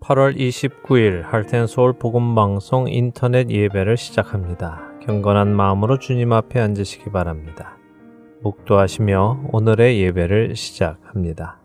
8월 29일 할텐 서울 복음 방송 인터넷 예배를 시작합니다. 경건한 마음으로 주님 앞에 앉으시기 바랍니다. 묵도하시며 오늘의 예배를 시작합니다.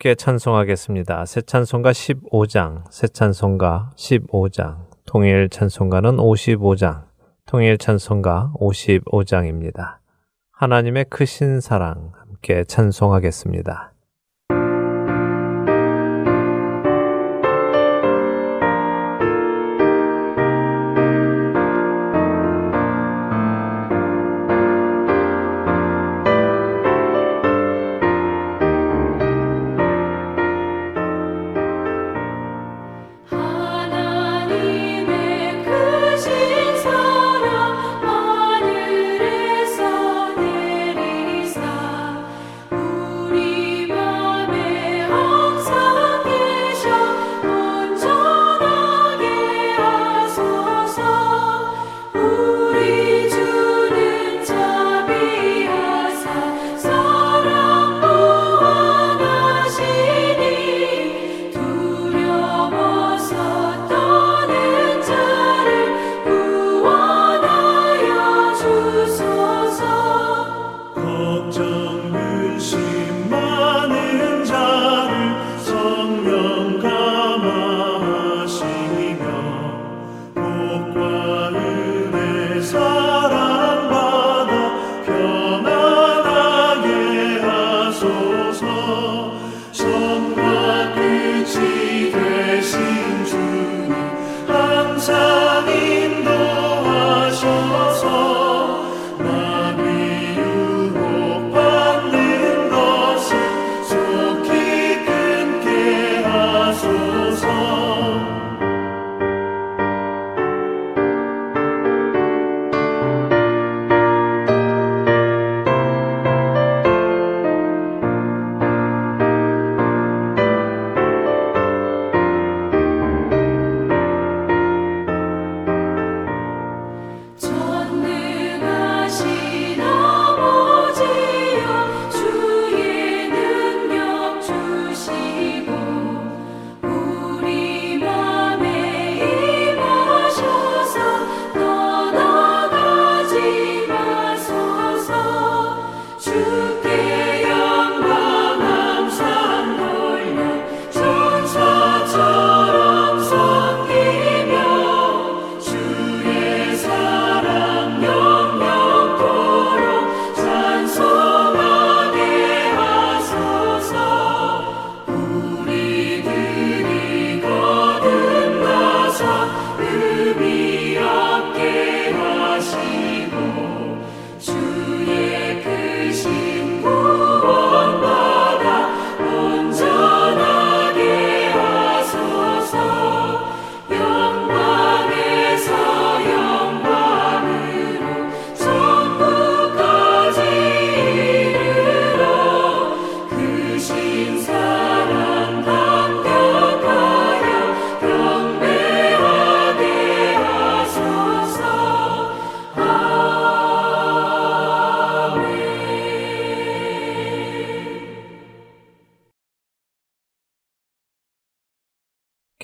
함께 찬송하겠습니다. 새 찬송가 15장, 새 찬송가 15장, 통일 찬송가는 55장, 통일 찬송가 55장입니다. 하나님의 크신 사랑 함께 찬송하겠습니다.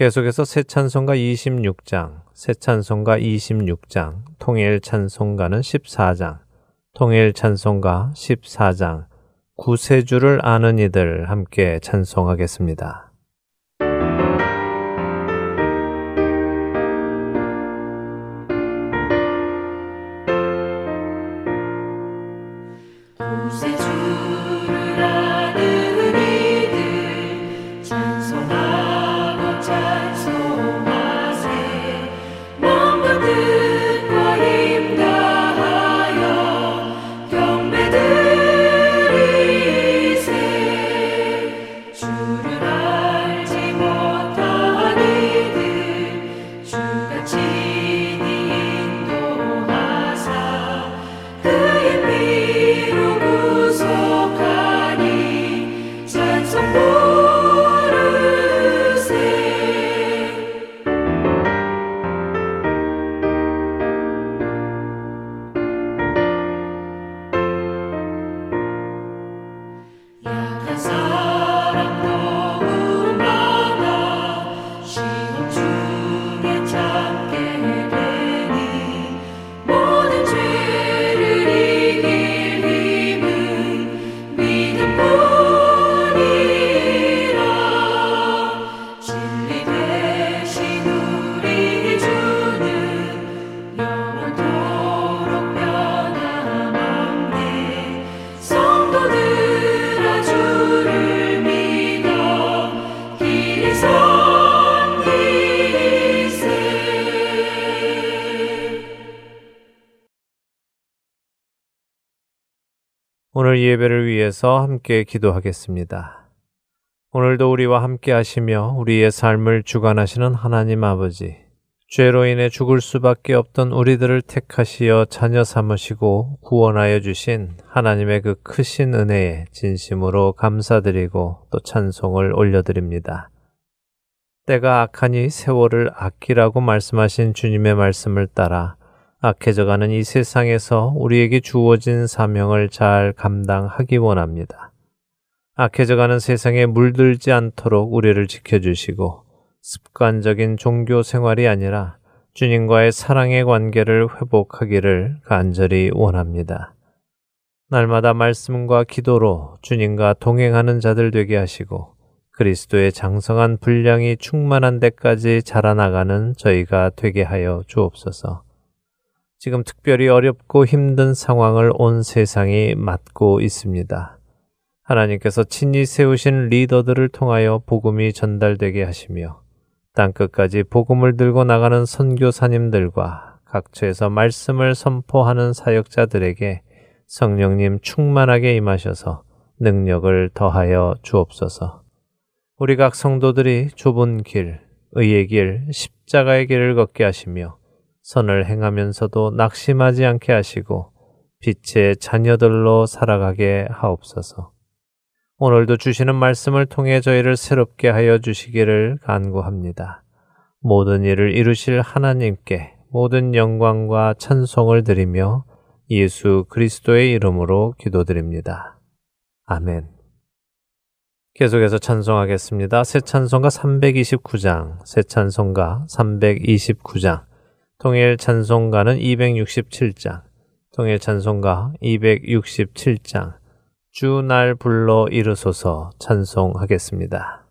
계속해서 새 찬송가 26장, 새 찬송가 26장, 통일 찬송가는 14장, 통일 찬송가 14장, 구세주를 아는 이들 함께 찬송하겠습니다. 오늘 예배를 위해서 함께 기도하겠습니다. 오늘도 우리와 함께 하시며 우리의 삶을 주관하시는 하나님 아버지, 죄로 인해 죽을 수밖에 없던 우리들을 택하시어 자녀 삼으시고 구원하여 주신 하나님의 그 크신 은혜에 진심으로 감사드리고 또 찬송을 올려드립니다. 때가 악하니 세월을 아끼라고 말씀하신 주님의 말씀을 따라 악해져가는 이 세상에서 우리에게 주어진 사명을 잘 감당하기 원합니다. 악해져가는 세상에 물들지 않도록 우리를 지켜주시고 습관적인 종교 생활이 아니라 주님과의 사랑의 관계를 회복하기를 간절히 원합니다. 날마다 말씀과 기도로 주님과 동행하는 자들 되게 하시고 그리스도의 장성한 분량이 충만한 데까지 자라나가는 저희가 되게 하여 주옵소서. 지금 특별히 어렵고 힘든 상황을 온 세상이 맞고 있습니다. 하나님께서 친히 세우신 리더들을 통하여 복음이 전달되게 하시며 땅 끝까지 복음을 들고 나가는 선교사님들과 각처에서 말씀을 선포하는 사역자들에게 성령님 충만하게 임하셔서 능력을 더하여 주옵소서. 우리 각 성도들이 좁은 길, 의의 길, 십자가의 길을 걷게 하시며 선을 행하면서도 낙심하지 않게 하시고 빛의 자녀들로 살아가게 하옵소서. 오늘도 주시는 말씀을 통해 저희를 새롭게 하여 주시기를 간구합니다. 모든 일을 이루실 하나님께 모든 영광과 찬송을 드리며 예수 그리스도의 이름으로 기도드립니다. 아멘. 계속해서 찬송하겠습니다. 새 찬송가 329장, 새 찬송가 329장. 통일 찬송가는 267장, 통일 찬송가 267장, 주날 불러 이르소서 찬송하겠습니다.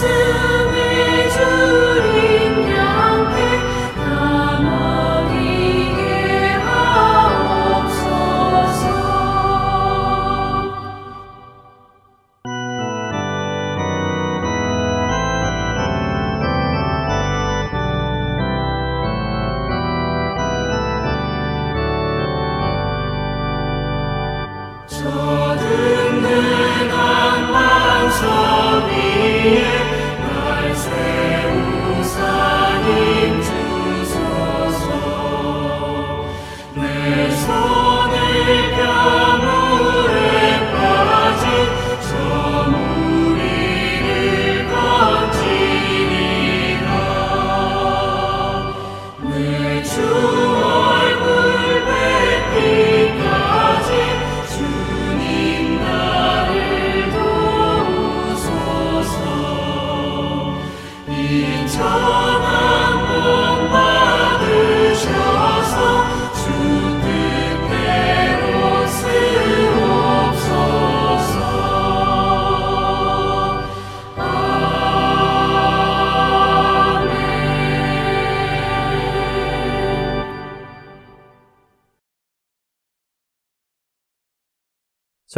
Jesus.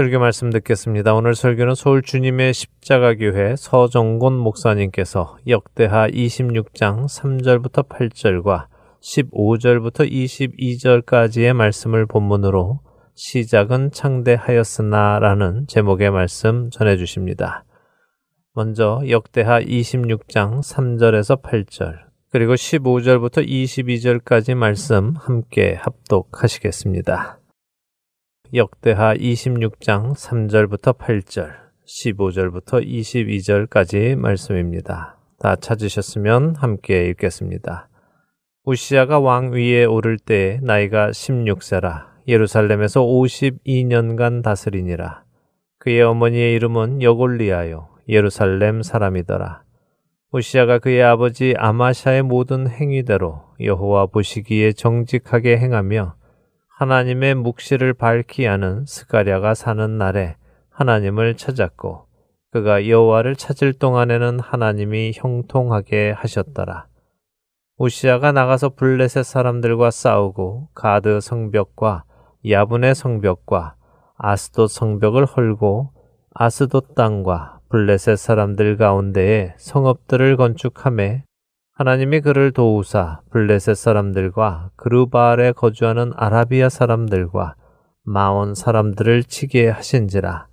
설교 말씀 듣겠습니다. 오늘 설교는 서울 주님의 십자가 교회 서정곤 목사님께서 역대하 26장 3절부터 8절과 15절부터 22절까지의 말씀을 본문으로 시작은 창대하였으나 라는 제목의 말씀 전해 주십니다. 먼저 역대하 26장 3절에서 8절, 그리고 15절부터 22절까지 말씀 함께 합독하시겠습니다. 역대하 26장 3절부터 8절, 15절부터 22절까지 말씀입니다. 다 찾으셨으면 함께 읽겠습니다. 우시아가 왕 위에 오를 때 나이가 16세라 예루살렘에서 52년간 다스리니라. 그의 어머니의 이름은 여골리아요 예루살렘 사람이더라. 우시아가 그의 아버지 아마샤의 모든 행위대로 여호와 보시기에 정직하게 행하며 하나님의 묵시를 밝히 하는 스가랴가 사는 날에 하나님을 찾았고 그가 여호와를 찾을 동안에는 하나님이 형통하게 하셨더라. 우시아가 나가서 블레셋 사람들과 싸우고 가드 성벽과 야분의 성벽과 아스돗 성벽을 헐고 아스돗 땅과 블레셋 사람들 가운데에 성읍들을 건축함에 하나님이 그를 도우사 블레셋 사람들과 그루바알에 거주하는 아라비아 사람들과 마온 사람들을 치게 하신지라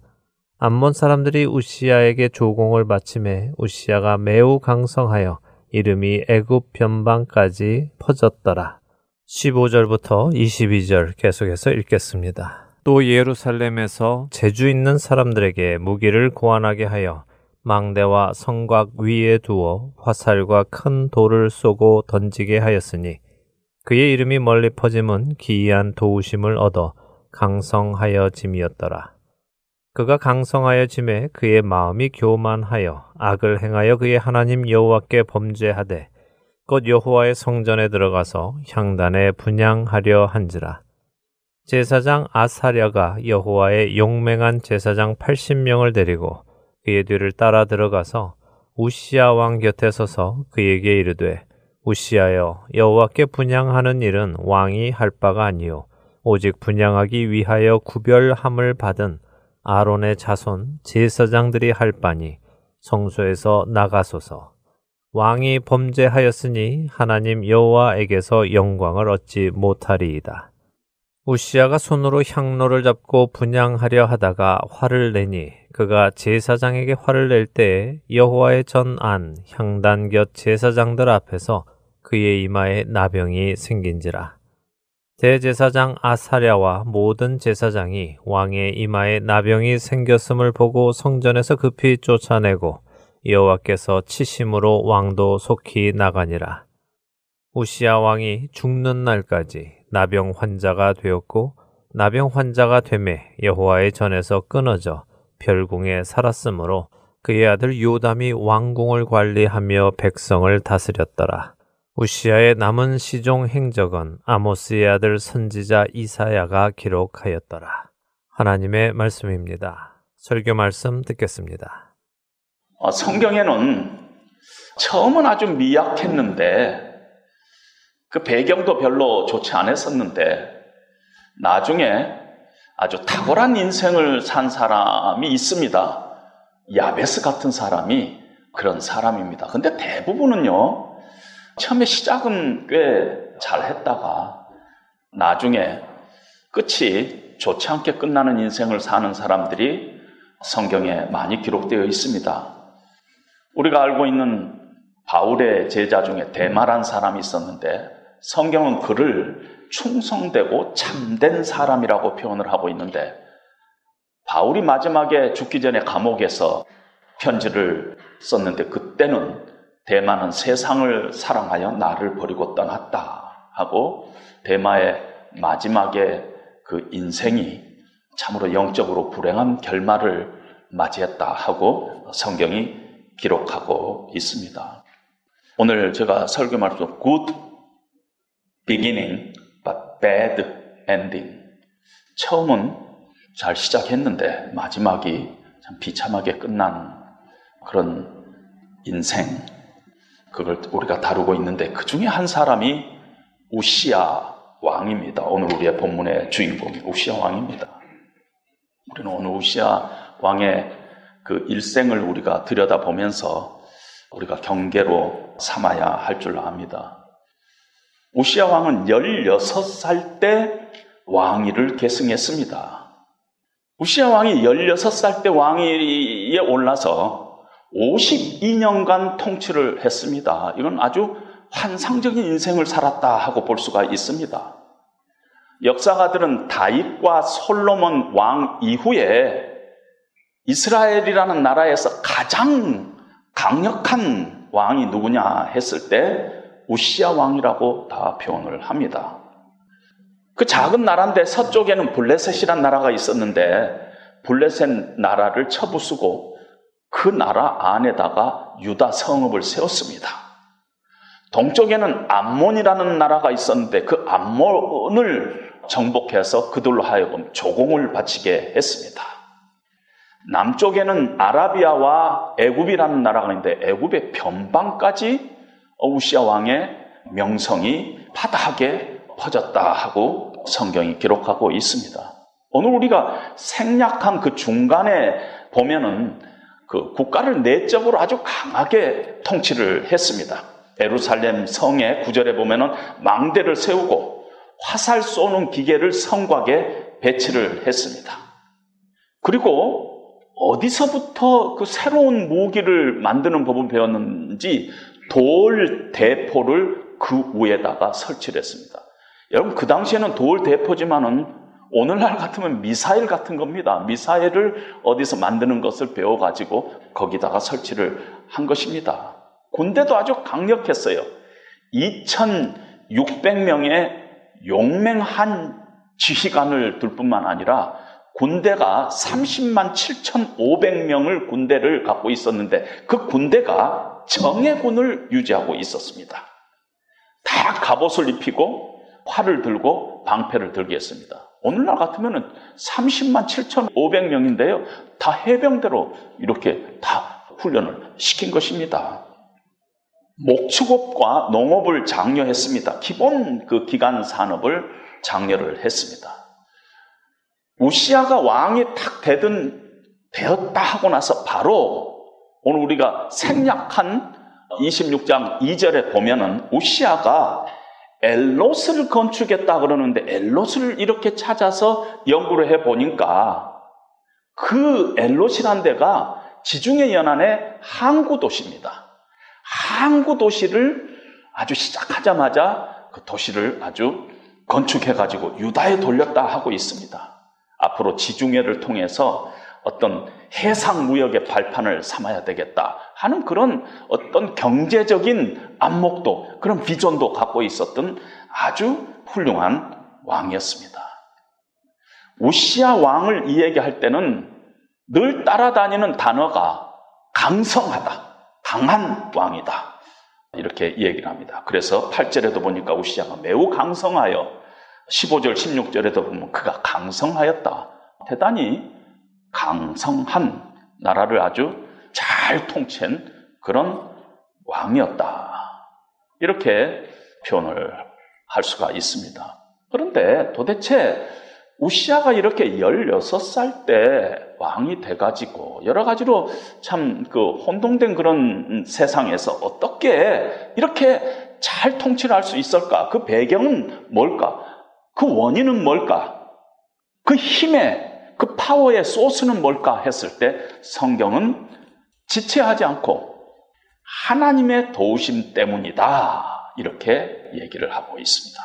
암몬 사람들이 우시아에게 조공을 바침해 우시아가 매우 강성하여 이름이 애굽 변방까지 퍼졌더라. 15절부터 22절 계속해서 읽겠습니다. 또 예루살렘에서 재주 있는 사람들에게 무기를 고안하게 하여 망대와 성곽 위에 두어 화살과 큰 돌을 쏘고 던지게 하였으니 그의 이름이 멀리 퍼짐은 기이한 도우심을 얻어 강성하여 짐이었더라. 그가 강성하여 짐에 그의 마음이 교만하여 악을 행하여 그의 하나님 여호와께 범죄하되 곧 여호와의 성전에 들어가서 향단에 분양하려 한지라. 제사장 아사랴가 여호와의 용맹한 제사장 80명을 데리고 그의 뒤를 따라 들어가서 우시아 왕 곁에 서서 그에게 이르되 우시아여 여호와께 분양하는 일은 왕이 할 바가 아니요 오직 분양하기 위하여 구별함을 받은 아론의 자손 제사장들이 할 바니 성소에서 나가소서 왕이 범죄하였으니 하나님 여호와에게서 영광을 얻지 못하리이다. 우시아가 손으로 향로를 잡고 분양하려 하다가 화를 내니 그가 제사장에게 화를 낼 때에 여호와의 전안 향단 곁 제사장들 앞에서 그의 이마에 나병이 생긴지라. 대제사장 아사랴와 모든 제사장이 왕의 이마에 나병이 생겼음을 보고 성전에서 급히 쫓아내고 여호와께서 치심으로 왕도 속히 나가니라. 우시아 왕이 죽는 날까지 나병 환자가 되었고 나병 환자가 되매 여호와의 전에서 끊어져 별궁에 살았으므로 그의 아들 요담이 왕궁을 관리하며 백성을 다스렸더라. 우시아의 남은 시종 행적은 아모스의 아들 선지자 이사야가 기록하였더라. 하나님의 말씀입니다. 설교 말씀 듣겠습니다. 어, 성경에는 처음은 아주 미약했는데 그 배경도 별로 좋지 않았었는데 나중에 아주 탁월한 인생을 산 사람이 있습니다. 야베스 같은 사람이 그런 사람입니다. 근데 대부분은요, 처음에 시작은 꽤 잘 했다가 나중에 끝이 좋지 않게 끝나는 인생을 사는 사람들이 성경에 많이 기록되어 있습니다. 우리가 알고 있는 바울의 제자 중에 대마란 사람이 있었는데 성경은 그를 충성되고 참된 사람이라고 표현을 하고 있는데 바울이 마지막에 죽기 전에 감옥에서 편지를 썼는데 그때는 대마는 세상을 사랑하여 나를 버리고 떠났다 하고 대마의 마지막에 그 인생이 참으로 영적으로 불행한 결말을 맞이했다 하고 성경이 기록하고 있습니다. 오늘 제가 설교 말씀 good beginning bad ending. 처음은 잘 시작했는데 마지막이 참 비참하게 끝난 그런 인생. 그걸 우리가 다루고 있는데 그 중에 한 사람이 우시아 왕입니다. 오늘 우리의 본문의 주인공이 우시아 왕입니다. 우리는 오늘 우시아 왕의 그 일생을 우리가 들여다보면서 우리가 경계로 삼아야 할 줄 압니다. 우시아 왕은 16살 때 왕위를 계승했습니다. 우시아 왕이 16살 때 왕위에 올라서 52년간 통치를 했습니다. 이건 아주 환상적인 인생을 살았다 하고 볼 수가 있습니다. 역사가들은 다윗과 솔로몬 왕 이후에 이스라엘이라는 나라에서 가장 강력한 왕이 누구냐 했을 때 우시아 왕이라고 다 표현을 합니다. 그 작은 나라인데 서쪽에는 블레셋이란 나라가 있었는데 블레셋 나라를 쳐부수고 그 나라 안에다가 유다 성읍을 세웠습니다. 동쪽에는 암몬이라는 나라가 있었는데 그 암몬을 정복해서 그들로 하여금 조공을 바치게 했습니다. 남쪽에는 아라비아와 애굽이라는 나라가 있는데 애굽의 변방까지 우시아 왕의 명성이 파다하게 퍼졌다 하고 성경이 기록하고 있습니다. 오늘 우리가 생략한 그 중간에 보면은 그 국가를 내적으로 아주 강하게 통치를 했습니다. 에루살렘 성의 구절에 보면은 망대를 세우고 화살 쏘는 기계를 성곽에 배치를 했습니다. 그리고 어디서부터 그 새로운 무기를 만드는 법을 배웠는지 돌 대포를 그 위에다가 설치를 했습니다. 여러분 그 당시에는 돌 대포지만은 오늘날 같으면 미사일 같은 겁니다. 미사일을 어디서 만드는 것을 배워가지고 거기다가 설치를 한 것입니다. 군대도 아주 강력했어요. 2,600명의 용맹한 지휘관을 둘 뿐만 아니라 군대가 30만 7,500명을 군대를 갖고 있었는데 그 군대가 정예군을 유지하고 있었습니다. 다 갑옷을 입히고 활을 들고 방패를 들게 했습니다. 오늘날 같으면 30만 7,500명인데요. 다 해병대로 이렇게 다 훈련을 시킨 것입니다. 목축업과 농업을 장려했습니다. 기본 그 기간 산업을 장려를 했습니다. 우시아가 왕이 탁 되든 되었다 하고 나서 바로 오늘 우리가 생략한 26장 2절에 보면은 우시아가 엘롯을 건축했다 그러는데 엘롯을 이렇게 찾아서 연구를 해 보니까 그 엘롯이란 데가 지중해 연안의 항구 도시입니다. 항구 도시를 아주 시작하자마자 그 도시를 아주 건축해 가지고 유다에 돌렸다 하고 있습니다. 앞으로 지중해를 통해서 어떤 해상 무역의 발판을 삼아야 되겠다 하는 그런 어떤 경제적인 안목도 그런 비전도 갖고 있었던 아주 훌륭한 왕이었습니다. 우시아 왕을 이야기할 때는 늘 따라다니는 단어가 강성하다, 강한 왕이다. 이렇게 얘기를 합니다. 그래서 8절에도 보니까 우시아가 매우 강성하여 15절, 16절에도 보면 그가 강성하였다. 대단히 강성한 나라를 아주 잘 통치한 그런 왕이었다. 이렇게 표현을 할 수가 있습니다. 그런데 도대체 우시아가 이렇게 16살 때 왕이 돼가지고 여러 가지로 참 그 혼동된 그런 세상에서 어떻게 이렇게 잘 통치를 할 수 있을까? 그 배경은 뭘까? 그 원인은 뭘까? 그 힘의 그 파워의 소스는 뭘까 했을 때 성경은 지체하지 않고 하나님의 도우심 때문이다. 이렇게 얘기를 하고 있습니다.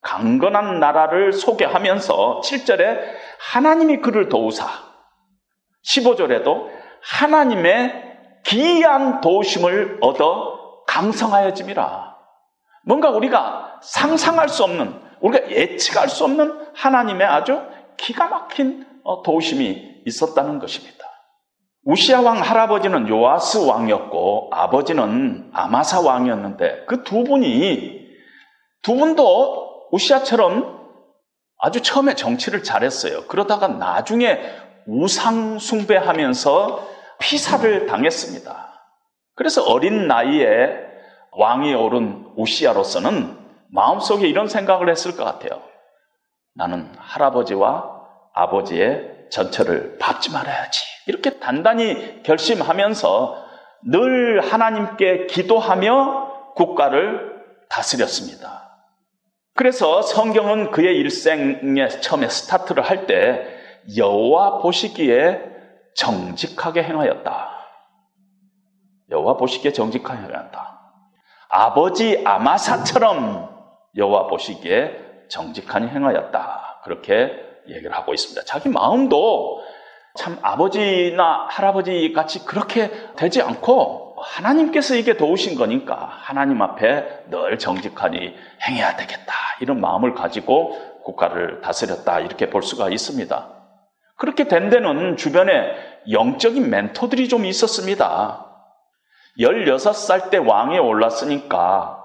강건한 나라를 소개하면서 7절에 하나님이 그를 도우사 15절에도 하나님의 기이한 도우심을 얻어 강성하여짐이라. 뭔가 우리가 상상할 수 없는, 우리가 예측할 수 없는 하나님의 아주 기가 막힌 어, 도우심이 있었다는 것입니다. 우시아 왕 할아버지는 요아스 왕이었고 아버지는 아마사 왕이었는데 그 두 분이 두 분도 우시아처럼 아주 처음에 정치를 잘했어요. 그러다가 나중에 우상 숭배하면서 피사를 당했습니다. 그래서 어린 나이에 왕이 오른 우시아로서는 마음속에 이런 생각을 했을 것 같아요. 나는 할아버지와 아버지의 전처를 밟지 말아야지. 이렇게 단단히 결심하면서 늘 하나님께 기도하며 국가를 다스렸습니다. 그래서 성경은 그의 일생에 처음에 스타트를 할 때 여호와 보시기에 정직하게 행하였다. 여호와 보시기에 정직하게 행하였다. 아버지 아마사처럼 여호와 보시기에 정직하게 행하였다. 그렇게 얘기를 하고 있습니다. 자기 마음도 참 아버지나 할아버지 같이 그렇게 되지 않고 하나님께서 이게 도우신 거니까 하나님 앞에 늘 정직하니 행해야 되겠다. 이런 마음을 가지고 국가를 다스렸다. 이렇게 볼 수가 있습니다. 그렇게 된 데는 주변에 영적인 멘토들이 좀 있었습니다. 16살 때 왕에 올랐으니까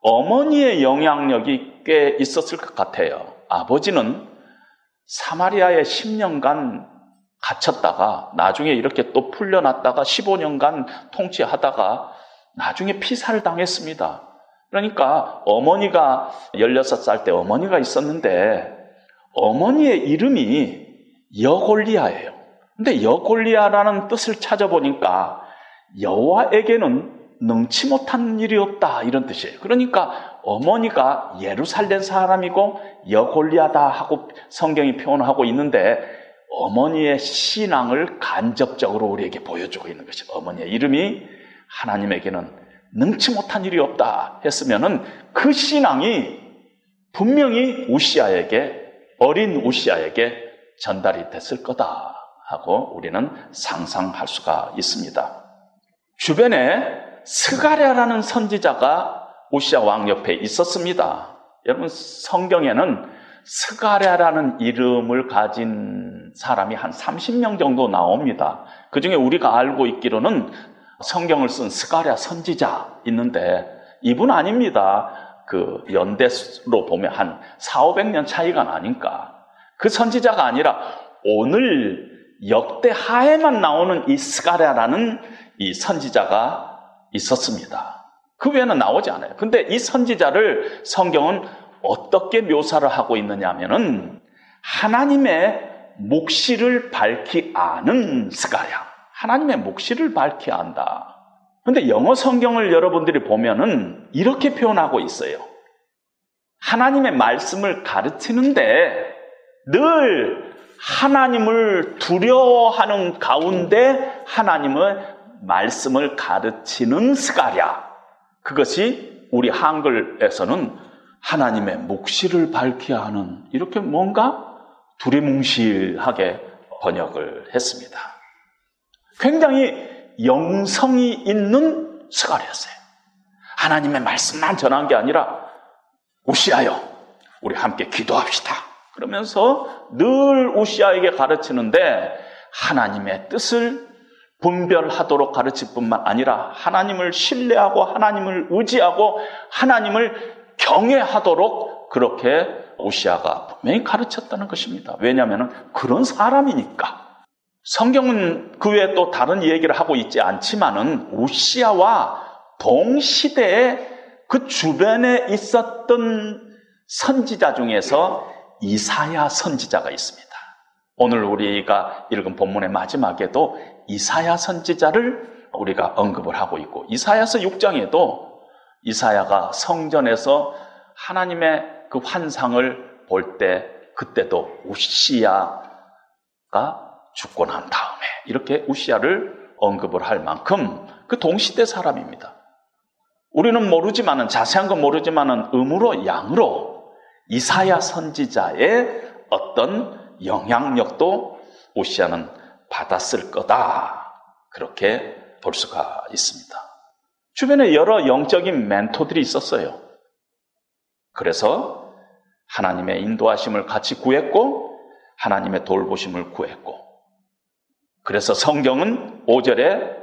어머니의 영향력이 꽤 있었을 것 같아요. 아버지는 사마리아에 10년간 갇혔다가 나중에 이렇게 또 풀려났다가 15년간 통치하다가 나중에 피살을 당했습니다. 그러니까 어머니가 16살 때 어머니가 있었는데 어머니의 이름이 여골리아예요. 근데 여골리아라는 뜻을 찾아보니까 여호와에게는 능치 못한 일이 없다 이런 뜻이에요. 그러니까 어머니가 예루살렘 사람이고 여골리아다 하고 성경이 표현하고 있는데 어머니의 신앙을 간접적으로 우리에게 보여주고 있는 것이 어머니의 이름이 하나님에게는 능치 못한 일이 없다 했으면은 그 신앙이 분명히 우시아에게 어린 우시아에게 전달이 됐을 거다 하고 우리는 상상할 수가 있습니다. 주변에 스가랴라는 선지자가 우시아 왕 옆에 있었습니다. 여러분 성경에는 스가랴라는 이름을 가진 사람이 한 30명 정도 나옵니다. 그 중에 우리가 알고 있기로는 성경을 쓴 스가랴 선지자 있는데 이분 아닙니다. 그 연대로 보면 한 4, 500년 차이가 나니까 그 선지자가 아니라 오늘 역대 하에만 나오는 이 스가랴라는 이 선지자가 있었습니다. 그 외에는 나오지 않아요. 근데 이 선지자를 성경은 어떻게 묘사를 하고 있느냐 하면은 하나님의 묵시를 밝히 아는 스가랴. 하나님의 묵시를 밝히 안다. 근데 영어 성경을 여러분들이 보면은 이렇게 표현하고 있어요. 하나님의 말씀을 가르치는데 늘 하나님을 두려워하는 가운데 하나님의 말씀을 가르치는 스가랴. 그것이 우리 한글에서는 하나님의 묵시를 밝혀야 하는 이렇게 뭔가 두리뭉실하게 번역을 했습니다. 굉장히 영성이 있는 스가랴였어요. 하나님의 말씀만 전한 게 아니라 우시아여 우리 함께 기도합시다. 그러면서 늘 우시아에게 가르치는데 하나님의 뜻을 분별하도록 가르칠 뿐만 아니라 하나님을 신뢰하고 하나님을 의지하고 하나님을 경외하도록 그렇게 오시아가 분명히 가르쳤다는 것입니다. 왜냐하면 그런 사람이니까. 성경은 그 외에 또 다른 얘기를 하고 있지 않지만은 우시아와 동시대에 그 주변에 있었던 선지자 중에서 이사야 선지자가 있습니다. 오늘 우리가 읽은 본문의 마지막에도 이사야 선지자를 우리가 언급을 하고 있고 이사야서 6장에도 이사야가 성전에서 하나님의 그 환상을 볼 때 그때도 우시야가 죽고 난 다음에 이렇게 우시야를 언급을 할 만큼 그 동시대 사람입니다. 우리는 모르지만은 자세한 건 모르지만은 음으로 양으로 이사야 선지자의 어떤 영향력도 우시야는 받았을 거다. 그렇게 볼 수가 있습니다. 주변에 여러 영적인 멘토들이 있었어요. 그래서 하나님의 인도하심을 같이 구했고 하나님의 돌보심을 구했고 그래서 성경은 5절에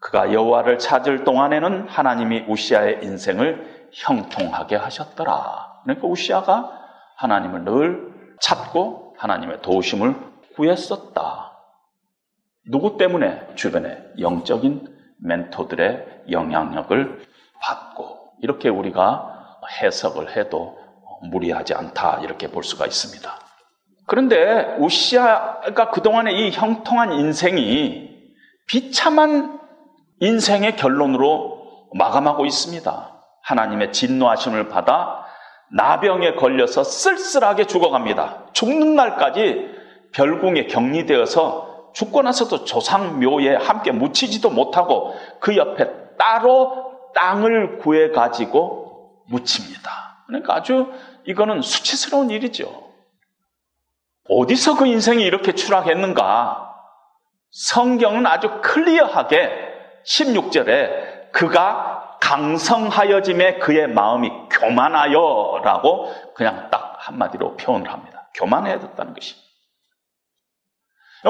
그가 여호와를 찾을 동안에는 하나님이 우시아의 인생을 형통하게 하셨더라. 그러니까 우시아가 하나님을 늘 찾고 하나님의 도우심을 구했었다. 누구 때문에 주변에 영적인 멘토들의 영향력을 받고 이렇게 우리가 해석을 해도 무리하지 않다 이렇게 볼 수가 있습니다. 그런데 우시아가 그동안의 이 형통한 인생이 비참한 인생의 결론으로 마감하고 있습니다. 하나님의 진노하심을 받아 나병에 걸려서 쓸쓸하게 죽어갑니다. 죽는 날까지 별궁에 격리되어서 죽고 나서도 조상묘에 함께 묻히지도 못하고 그 옆에 따로 땅을 구해 가지고 묻힙니다. 그러니까 아주 이거는 수치스러운 일이죠. 어디서 그 인생이 이렇게 추락했는가? 성경은 아주 클리어하게 16절에 그가 강성하여짐에 그의 마음이 교만하여 라고 그냥 딱 한마디로 표현을 합니다. 교만해졌다는 것이.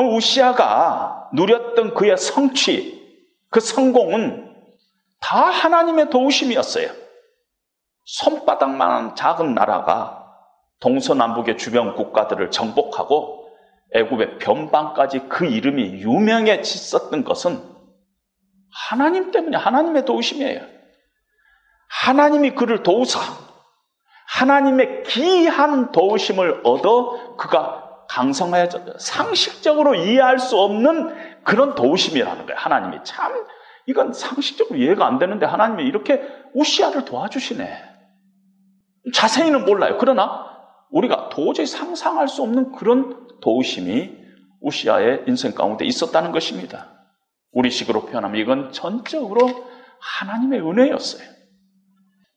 우시아가 누렸던 그의 성취, 그 성공은 다 하나님의 도우심이었어요. 손바닥만한 작은 나라가 동서남북의 주변 국가들을 정복하고 애굽의 변방까지 그 이름이 유명해졌었던 것은 하나님 때문에 하나님의 도우심이에요. 하나님이 그를 도우사 하나님의 기이한 도우심을 얻어 그가 강성하여졌 상식적으로 이해할 수 없는 그런 도우심이라는 거예요. 하나님이 참 이건 상식적으로 이해가 안 되는데 하나님이 이렇게 우시아를 도와주시네. 자세히는 몰라요. 그러나 우리가 도저히 상상할 수 없는 그런 도우심이 우시아의 인생 가운데 있었다는 것입니다. 우리식으로 표현하면 이건 전적으로 하나님의 은혜였어요.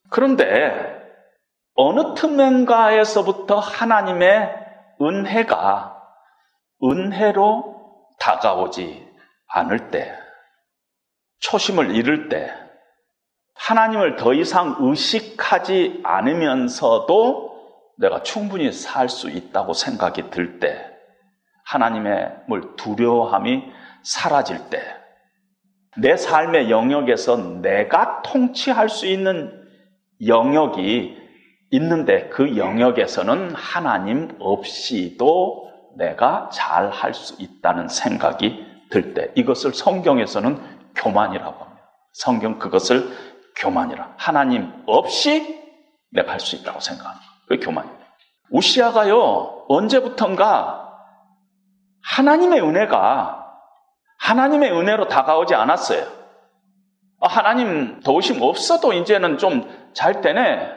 그런데 어느 틈엔가에서부터 하나님의 은혜가 은혜로 다가오지 않을 때, 초심을 잃을 때, 하나님을 더 이상 의식하지 않으면서도 내가 충분히 살 수 있다고 생각이 들 때, 하나님의 두려워함이 사라질 때, 내 삶의 영역에서 내가 통치할 수 있는 영역이 있는데 그 영역에서는 하나님 없이도 내가 잘 할 수 있다는 생각이 들 때, 이것을 성경에서는 교만이라고 합니다. 성경 그것을 교만이라. 하나님 없이 내가 할 수 있다고 생각합니다. 그게 교만이에요. 우시아가요, 언제부턴가 하나님의 은혜가 하나님의 은혜로 다가오지 않았어요. 아, 하나님 도우심 없어도 이제는 좀잘 때네.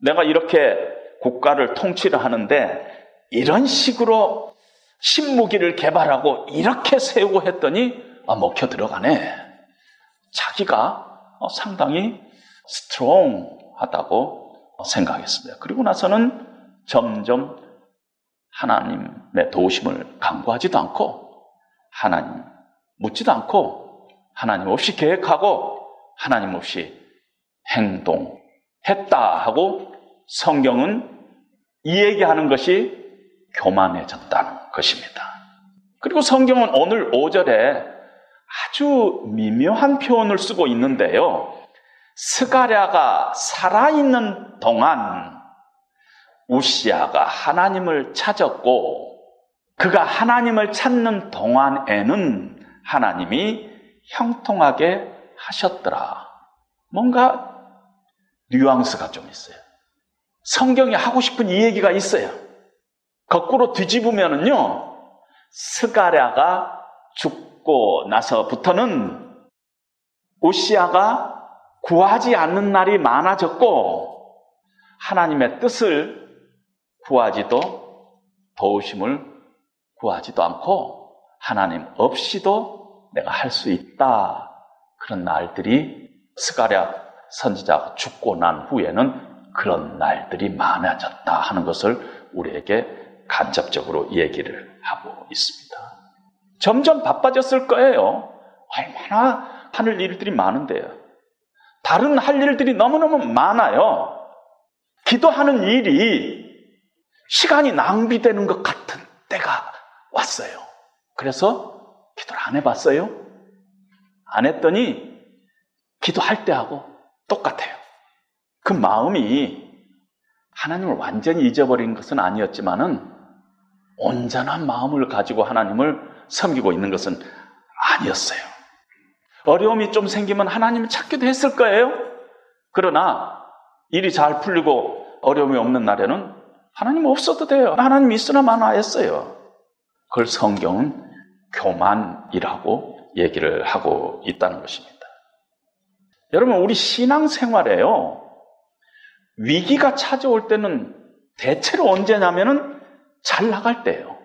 내가 이렇게 국가를 통치를 하는데 이런 식으로 신무기를 개발하고 이렇게 세우고 했더니 아, 먹혀 들어가네. 자기가 상당히 스트롱하다고 생각했습니다. 그리고 나서는 점점 하나님의 도우심을 강구하지도 않고 하나님 묻지도 않고 하나님 없이 계획하고 하나님 없이 행동 했다 하고 성경은 이 얘기하는 것이 교만해졌다는 것입니다. 그리고 성경은 오늘 5절에 아주 미묘한 표현을 쓰고 있는데요. 스가랴가 살아있는 동안 우시아가 하나님을 찾았고 그가 하나님을 찾는 동안에는 하나님이 형통하게 하셨더라. 뭔가 뉘앙스가 좀 있어요. 성경이 하고 싶은 이 얘기가 있어요. 거꾸로 뒤집으면은요, 스가랴가 죽고 나서부터는 우시아가 구하지 않는 날이 많아졌고, 하나님의 뜻을 구하지도, 도우심을 구하지도 않고, 하나님 없이도 내가 할 수 있다. 그런 날들이 스가랴 선지자가 죽고 난 후에는 그런 날들이 많아졌다 하는 것을 우리에게 간접적으로 얘기를 하고 있습니다. 점점 바빠졌을 거예요. 얼마나 하늘 일들이 많은데요. 다른 할 일들이 너무너무 많아요. 기도하는 일이 시간이 낭비되는 것 같은 때가 왔어요. 그래서 기도를 안 해봤어요? 안 했더니 기도할 때 하고 똑같아요. 그 마음이 하나님을 완전히 잊어버린 것은 아니었지만은 온전한 마음을 가지고 하나님을 섬기고 있는 것은 아니었어요. 어려움이 좀 생기면 하나님을 찾기도 했을 거예요. 그러나 일이 잘 풀리고 어려움이 없는 날에는 하나님 없어도 돼요. 하나님 있으나 마나 했어요. 그걸 성경은 교만이라고 얘기를 하고 있다는 것입니다. 여러분, 우리 신앙생활에요. 위기가 찾아올 때는 대체로 언제냐면은 잘 나갈 때예요.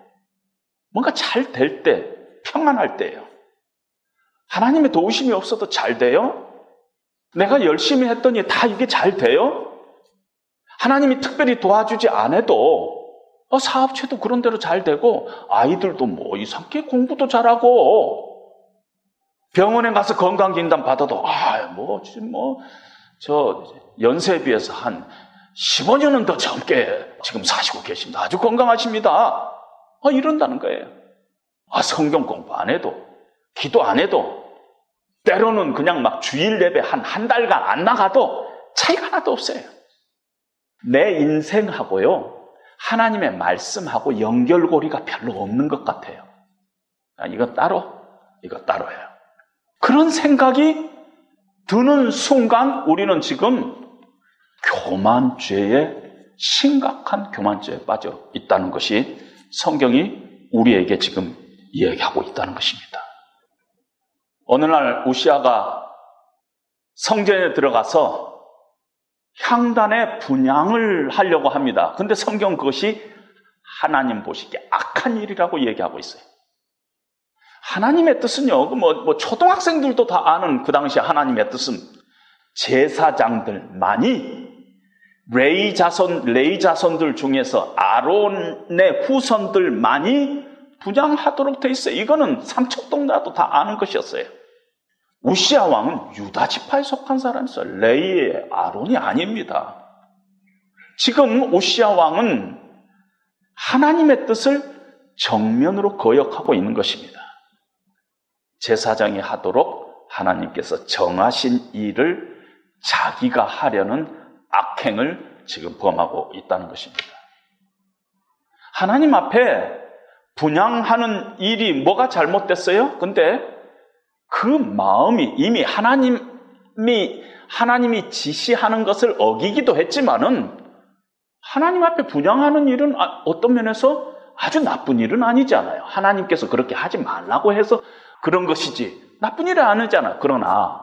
뭔가 잘 될 때, 평안할 때예요. 하나님의 도우심이 없어도 잘 돼요? 내가 열심히 했더니 다 이게 잘 돼요? 하나님이 특별히 도와주지 않아도 어, 사업체도 그런 대로 잘 되고 아이들도 뭐 이상하게 공부도 잘하고 병원에 가서 건강진단 받아도, 아, 뭐, 지금 뭐, 저, 연세에 비해서 한 15년은 더 젊게 지금 사시고 계십니다. 아주 건강하십니다. 아, 이런다는 거예요. 아, 성경 공부 안 해도, 기도 안 해도, 때로는 그냥 막 주일 예배 한, 한 달간 안 나가도 차이가 하나도 없어요. 내 인생하고요, 하나님의 말씀하고 연결고리가 별로 없는 것 같아요. 아, 이거 따로, 이거 따로예요. 그런 생각이 드는 순간 우리는 지금 교만죄에 심각한 교만죄에 빠져 있다는 것이 성경이 우리에게 지금 이야기하고 있다는 것입니다. 어느 날 우시아가 성전에 들어가서 향단의 분양을 하려고 합니다. 근데 성경 그것이 하나님 보시기에 악한 일이라고 얘기하고 있어요. 하나님의 뜻은요, 그 뭐, 뭐, 초등학생들도 다 아는 그 당시 하나님의 뜻은 제사장들만이 레이 자손, 레이 자손들 중에서 아론의 후손들만이 분양하도록 돼 있어요. 이거는 삼척동자도 다 아는 것이었어요. 우시아 왕은 유다 지파에 속한 사람이었어요. 레이의 아론이 아닙니다. 지금 우시아 왕은 하나님의 뜻을 정면으로 거역하고 있는 것입니다. 제사장이 하도록 하나님께서 정하신 일을 자기가 하려는 악행을 지금 범하고 있다는 것입니다. 하나님 앞에 분양하는 일이 뭐가 잘못됐어요? 근데 그 마음이 이미 하나님이 하나님이 지시하는 것을 어기기도 했지만은 하나님 앞에 분양하는 일은 아, 어떤 면에서 아주 나쁜 일은 아니잖아요. 하나님께서 그렇게 하지 말라고 해서 그런 것이지 나쁜 일은 아니잖아. 그러나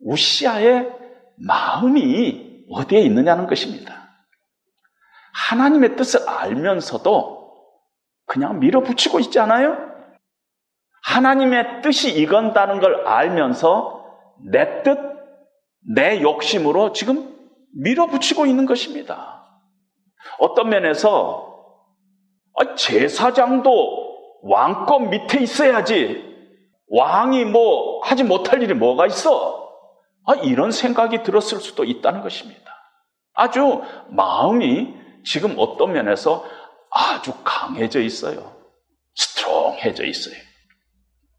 우시아의 마음이 어디에 있느냐는 것입니다. 하나님의 뜻을 알면서도 그냥 밀어붙이고 있지 않아요? 하나님의 뜻이 이건다는 걸 알면서 내 뜻, 내 욕심으로 지금 밀어붙이고 있는 것입니다. 어떤 면에서 아, 제사장도 왕권 밑에 있어야지 왕이 뭐 하지 못할 일이 뭐가 있어? 아, 이런 생각이 들었을 수도 있다는 것입니다. 아주 마음이 지금 어떤 면에서 아주 강해져 있어요. 스트롱해져 있어요.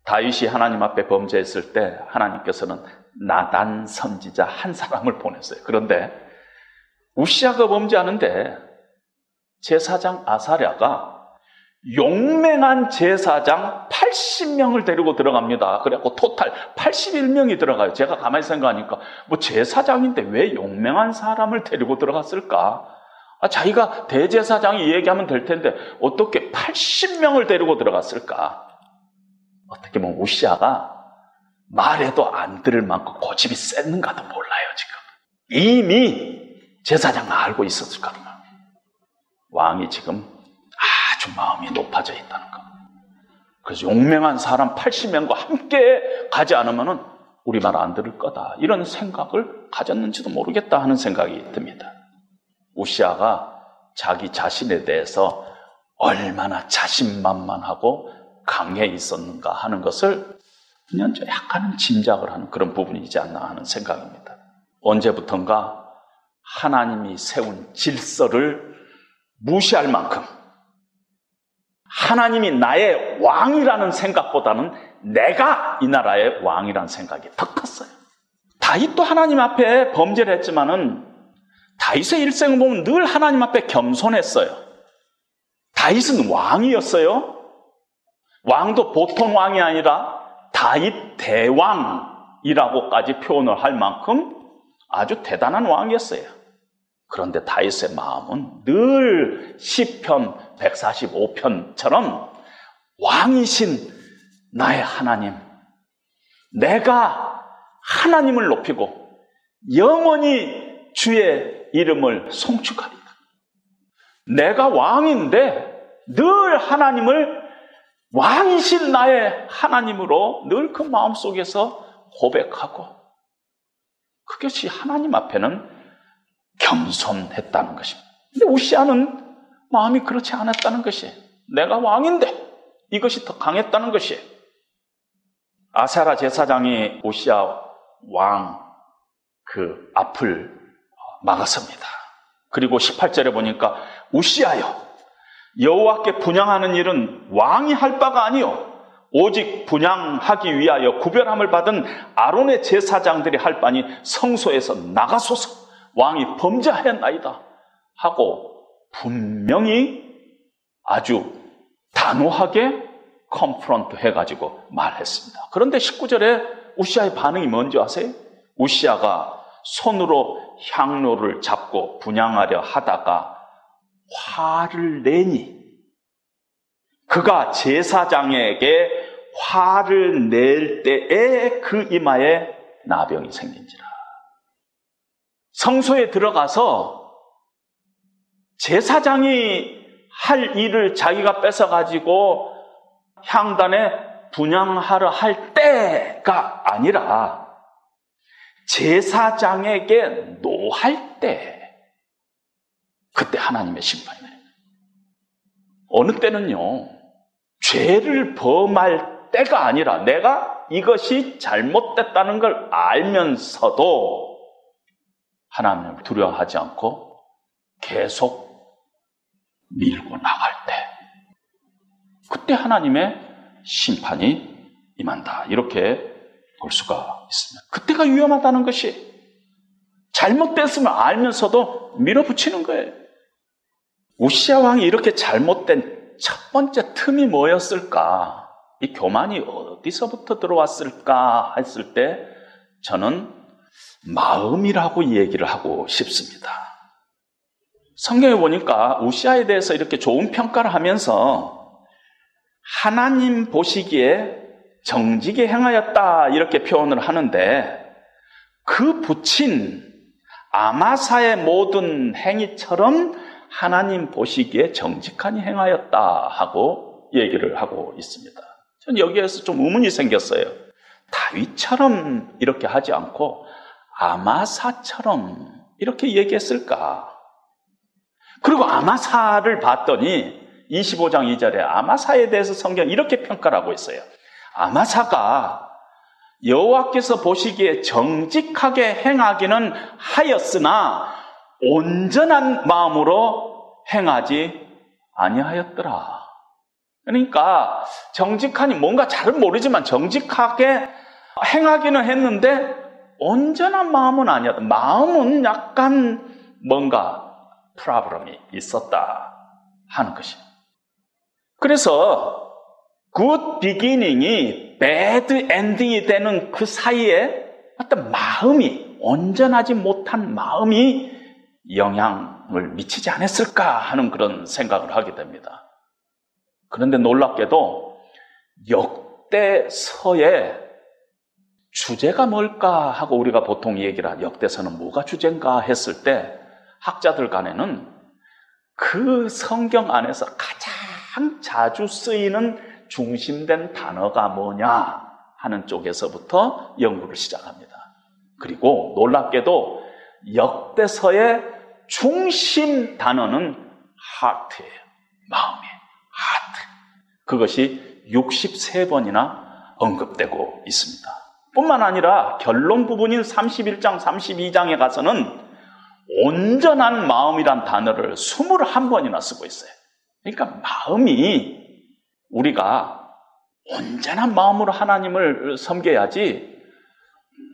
다윗이 하나님 앞에 범죄했을 때 하나님께서는 나단 선지자 한 사람을 보냈어요. 그런데 우시아가 범죄하는데 제사장 아사랴가 용맹한 제사장 80명을 데리고 들어갑니다. 그래갖고 토탈 81명이 들어가요. 제가 가만히 생각하니까 뭐 제사장인데 왜 용맹한 사람을 데리고 들어갔을까? 아, 자기가 대제사장이 얘기하면 될 텐데 어떻게 80명을 데리고 들어갔을까? 어떻게 보면 우시아가 말해도 안 들을 만큼 고집이 셌는가도 몰라요, 지금. 이미 제사장은 알고 있었을 겁니다. 왕이 지금 아주 마음이 높아져 있다는 것. 그래서 용맹한 사람 80명과 함께 가지 않으면 우리 말 안 들을 거다. 이런 생각을 가졌는지도 모르겠다 하는 생각이 듭니다. 우시아가 자기 자신에 대해서 얼마나 자신만만하고 강해 있었는가 하는 것을 그냥 약간은 짐작을 하는 그런 부분이지 않나 하는 생각입니다. 언제부턴가 하나님이 세운 질서를 무시할 만큼 하나님이 나의 왕이라는 생각보다는 내가 이 나라의 왕이라는 생각이 더 컸어요. 다윗도 하나님 앞에 범죄를 했지만은 다윗의 일생을 보면 늘 하나님 앞에 겸손했어요. 다윗은 왕이었어요. 왕도 보통 왕이 아니라 다윗 대왕이라고까지 표현을 할 만큼 아주 대단한 왕이었어요. 그런데 다윗의 마음은 늘 시편 145편처럼 왕이신 나의 하나님, 내가 하나님을 높이고 영원히 주의 이름을 송축하리다. 내가 왕인데 늘 하나님을 왕이신 나의 하나님으로 늘 그 마음속에서 고백하고 그것이 하나님 앞에는 겸손했다는 것입니다. 근데 우시아는 마음이 그렇지 않았다는 것이 내가 왕인데 이것이 더 강했다는 것이 아사라 제사장이 오시아 왕 그 앞을 막았습니다. 그리고 18절에 보니까 우시아여 여호와께 분향하는 일은 왕이 할 바가 아니요 오직 분향하기 위하여 구별함을 받은 아론의 자손 제사장들이 할 바니 성소에서 나가소서 왕이 범죄하였나이다 하고 분명히 아주 단호하게 confront 해가지고 말했습니다. 그런데 19절에 우시아의 반응이 뭔지 아세요? 우시아가 손으로 향로를 잡고 분양하려 하다가 화를 내니 그가 제사장에게 화를 낼 때에 그 이마에 나병이 생긴지라. 성소에 들어가서 제사장이 할 일을 자기가 뺏어가지고 향단에 분양하러 할 때가 아니라 제사장에게 노할 때 그때 하나님의 심판이 내 어느 때는요 죄를 범할 때가 아니라 내가 이것이 잘못됐다는 걸 알면서도 하나님을 두려워하지 않고 계속 밀고 나갈 때 그때 하나님의 심판이 임한다. 이렇게 볼 수가 있습니다. 그때가 위험하다는 것이 잘못됐음을 알면서도 밀어붙이는 거예요. 우시아 왕이 이렇게 잘못된 첫 번째 틈이 뭐였을까? 이 교만이 어디서부터 들어왔을까 했을 때 저는 마음이라고 얘기를 하고 싶습니다. 성경에 보니까 우시아에 대해서 이렇게 좋은 평가를 하면서 하나님 보시기에 정직에 행하였다 이렇게 표현을 하는데 그 붙인 아마사의 모든 행위처럼 하나님 보시기에 정직하니 행하였다 하고 얘기를 하고 있습니다. 전 여기에서 좀 의문이 생겼어요. 다윗처럼 이렇게 하지 않고 아마사처럼 이렇게 얘기했을까? 그리고 아마사를 봤더니 25장 2절에 아마사에 대해서 성경 이렇게 평가를 하고 있어요. 아마사가 여호와께서 보시기에 정직하게 행하기는 하였으나 온전한 마음으로 행하지 아니하였더라. 그러니까 정직하니 뭔가 잘은 모르지만 정직하게 행하기는 했는데 온전한 마음은 아니었다. 마음은 약간 뭔가 problem이 있었다 하는 것이. 그래서 good beginning이 bad ending이 되는 그 사이에 어떤 마음이 온전하지 못한 마음이 영향을 미치지 않았을까 하는 그런 생각을 하게 됩니다. 그런데 놀랍게도 역대서의 주제가 뭘까 하고 우리가 보통 얘기를 하 역대서는 뭐가 주제인가 했을 때 학자들 간에는 그 성경 안에서 가장 자주 쓰이는 중심된 단어가 뭐냐 하는 쪽에서부터 연구를 시작합니다. 그리고 놀랍게도 역대서의 중심 단어는 하트예요. 마음이에요. 하트. 그것이 63번이나 언급되고 있습니다. 뿐만 아니라 결론 부분인 31장, 32장에 가서는 온전한 마음이란 단어를 21번이나 쓰고 있어요. 그러니까 마음이 우리가 온전한 마음으로 하나님을 섬겨야지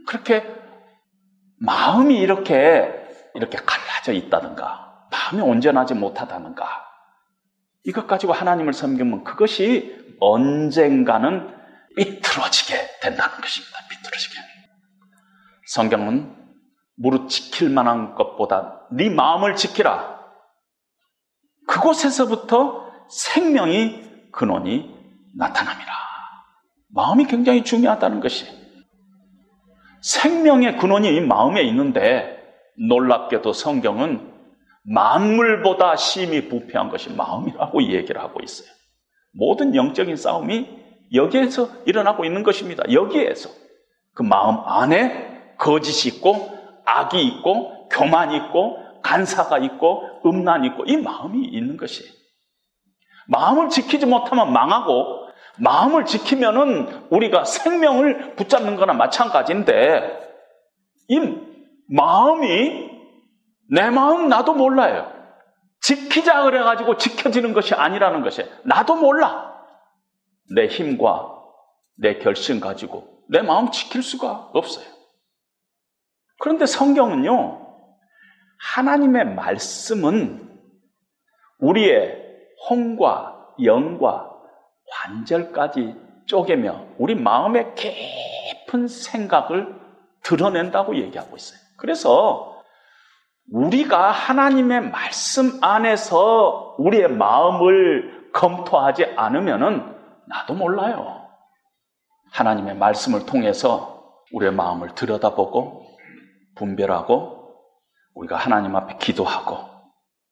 그렇게 마음이 이렇게 이렇게 갈라져 있다든가 마음이 온전하지 못하다든가 이것 가지고 하나님을 섬기면 그것이 언젠가는 삐뚤어지게 된다는 것입니다. 삐뚤어지게. 성경은 무릇 지킬 만한 것보다 네 마음을 지키라. 그곳에서부터 생명이 근원이 나타납니다. 마음이 굉장히 중요하다는 것이 생명의 근원이 마음에 있는데 놀랍게도 성경은 만물보다 심히 부패한 것이 마음이라고 얘기를 하고 있어요. 모든 영적인 싸움이 여기에서 일어나고 있는 것입니다. 여기에서 그 마음 안에 거짓이 있고 악이 있고 교만이 있고 간사가 있고 음란이 있고 이 마음이 있는 것이에요. 마음을 지키지 못하면 망하고 마음을 지키면은 우리가 생명을 붙잡는 거나 마찬가지인데 이 마음이 내 마음 나도 몰라요. 지키자 그래가지고 지켜지는 것이 아니라는 것이 나도 몰라. 내 힘과 내 결심 가지고 내 마음 지킬 수가 없어요. 그런데 성경은요, 하나님의 말씀은 우리의 혼과 영과 관절까지 쪼개며 우리 마음의 깊은 생각을 드러낸다고 얘기하고 있어요. 그래서 우리가 하나님의 말씀 안에서 우리의 마음을 검토하지 않으면은 나도 몰라요. 하나님의 말씀을 통해서 우리의 마음을 들여다보고 분별하고 우리가 하나님 앞에 기도하고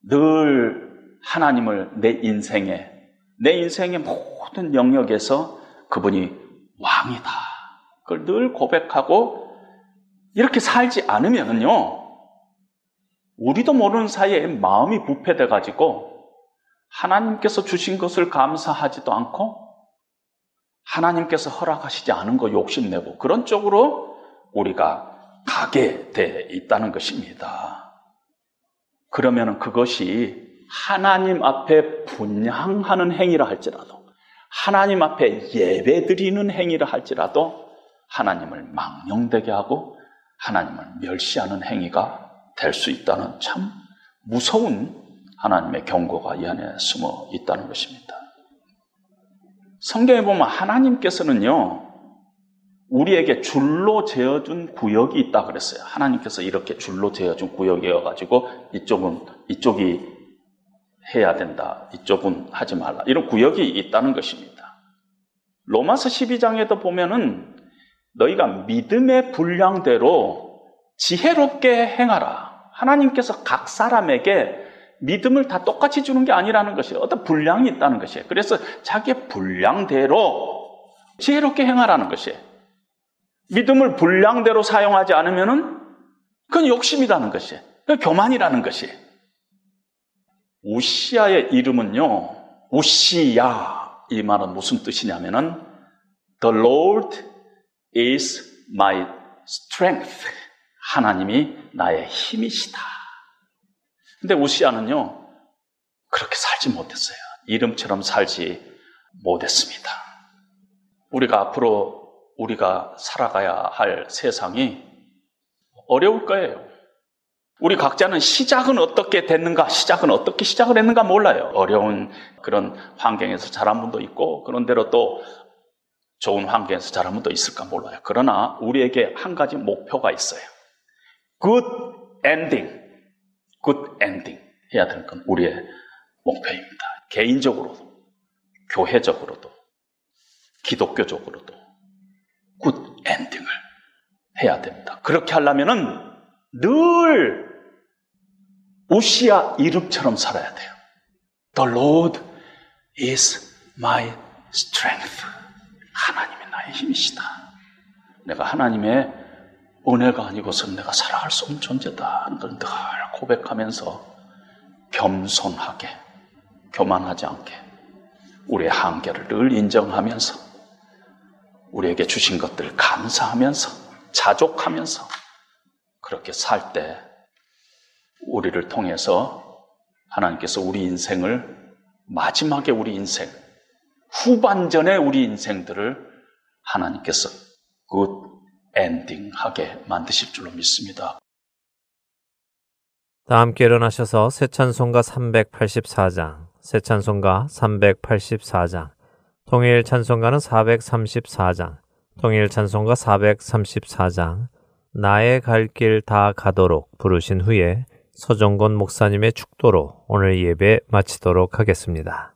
늘 하나님을 내 인생에 내 인생의 모든 영역에서 그분이 왕이다. 그걸 늘 고백하고 이렇게 살지 않으면요. 우리도 모르는 사이에 마음이 부패돼 가지고 하나님께서 주신 것을 감사하지도 않고 하나님께서 허락하시지 않은 거 욕심내고 그런 쪽으로 우리가 가게 돼 있다는 것입니다. 그러면 그것이 하나님 앞에 분양하는 행위라 할지라도 하나님 앞에 예배 드리는 행위라 할지라도 하나님을 망령되게 하고 하나님을 멸시하는 행위가 될 수 있다는 참 무서운 하나님의 경고가 이 안에 숨어 있다는 것입니다. 성경에 보면 하나님께서는요, 우리에게 줄로 재어준 구역이 있다 그랬어요. 하나님께서 이렇게 줄로 재어준 구역이어 가지고 이쪽은, 이쪽이 해야 된다. 이쪽은 하지 말라. 이런 구역이 있다는 것입니다. 로마서 12장에도 보면은 너희가 믿음의 분량대로 지혜롭게 행하라. 하나님께서 각 사람에게 믿음을 다 똑같이 주는 게 아니라는 것이에요. 어떤 분량이 있다는 것이에요. 그래서 자기의 분량대로 지혜롭게 행하라는 것이에요. 믿음을 분량대로 사용하지 않으면은 그건 욕심이라는. 그건 교만이라는 것이에요. 우시아의 이름은요, 우시야 이 말은 무슨 뜻이냐면은 The Lord is my strength. 하나님이 나의 힘이시다. 근데 우시아는요, 그렇게 살지 못했어요. 이름처럼 살지 못했습니다. 우리가 앞으로 우리가 살아가야 할 세상이 어려울 거예요. 우리 각자는 시작은 어떻게 됐는가, 시작은 어떻게 시작을 했는가 몰라요. 어려운 그런 환경에서 자란 분도 있고, 그런 대로 또 좋은 환경에서 자란 분도 있을까 몰라요. 그러나 우리에게 한 가지 목표가 있어요. good ending. good ending 해야 되는 건 우리의 목표입니다. 개인적으로도, 교회적으로도, 기독교적으로도 good ending을 해야 됩니다. 그렇게 하려면은 늘 우시아 이름처럼 살아야 돼요. The Lord is my strength. 하나님이 나의 힘이시다. 내가 하나님의 은혜가 아니고서는 내가 살아갈 수 없는 존재다. 하는 걸 늘 고백하면서 겸손하게, 교만하지 않게 우리의 한계를 늘 인정하면서 우리에게 주신 것들을 감사하면서 자족하면서 그렇게 살 때 우리를 통해서 하나님께서 우리 인생을 마지막에 우리 인생 후반전에 우리 인생들을 하나님께서 good ending하게 만드실 줄로 믿습니다. 다 함께 일어나셔서 새 찬송가 384장, 새 찬송가 384장, 통일 찬송가는 434장, 통일 찬송가 434장, 나의 갈 길 다 가도록 부르신 후에 서정곤 목사님의 축도로 오늘 예배 마치도록 하겠습니다.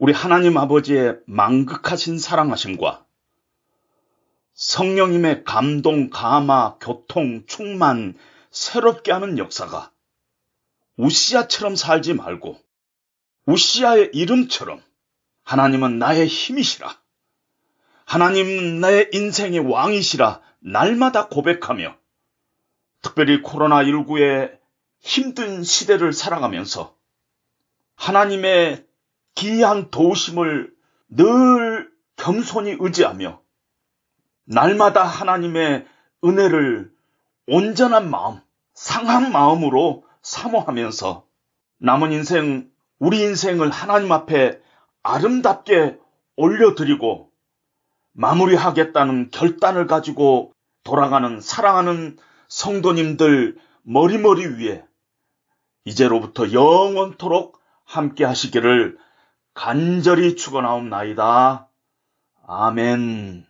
우리 하나님 아버지의 망극하신 사랑하심과 성령님의 감동, 감화, 교통, 충만, 새롭게 하는 역사가 우시아처럼 살지 말고 우시아의 이름처럼 하나님은 나의 힘이시라. 하나님은 나의 인생의 왕이시라 날마다 고백하며 특별히 코로나19의 힘든 시대를 살아가면서 하나님의 기이한 도우심을 늘 겸손히 의지하며 날마다 하나님의 은혜를 온전한 마음, 상한 마음으로 사모하면서 남은 인생, 우리 인생을 하나님 앞에 아름답게 올려드리고 마무리하겠다는 결단을 가지고 돌아가는 사랑하는 성도님들 머리머리 위에 이제로부터 영원토록 함께 하시기를 간절히 축원하옵나이다. 아멘.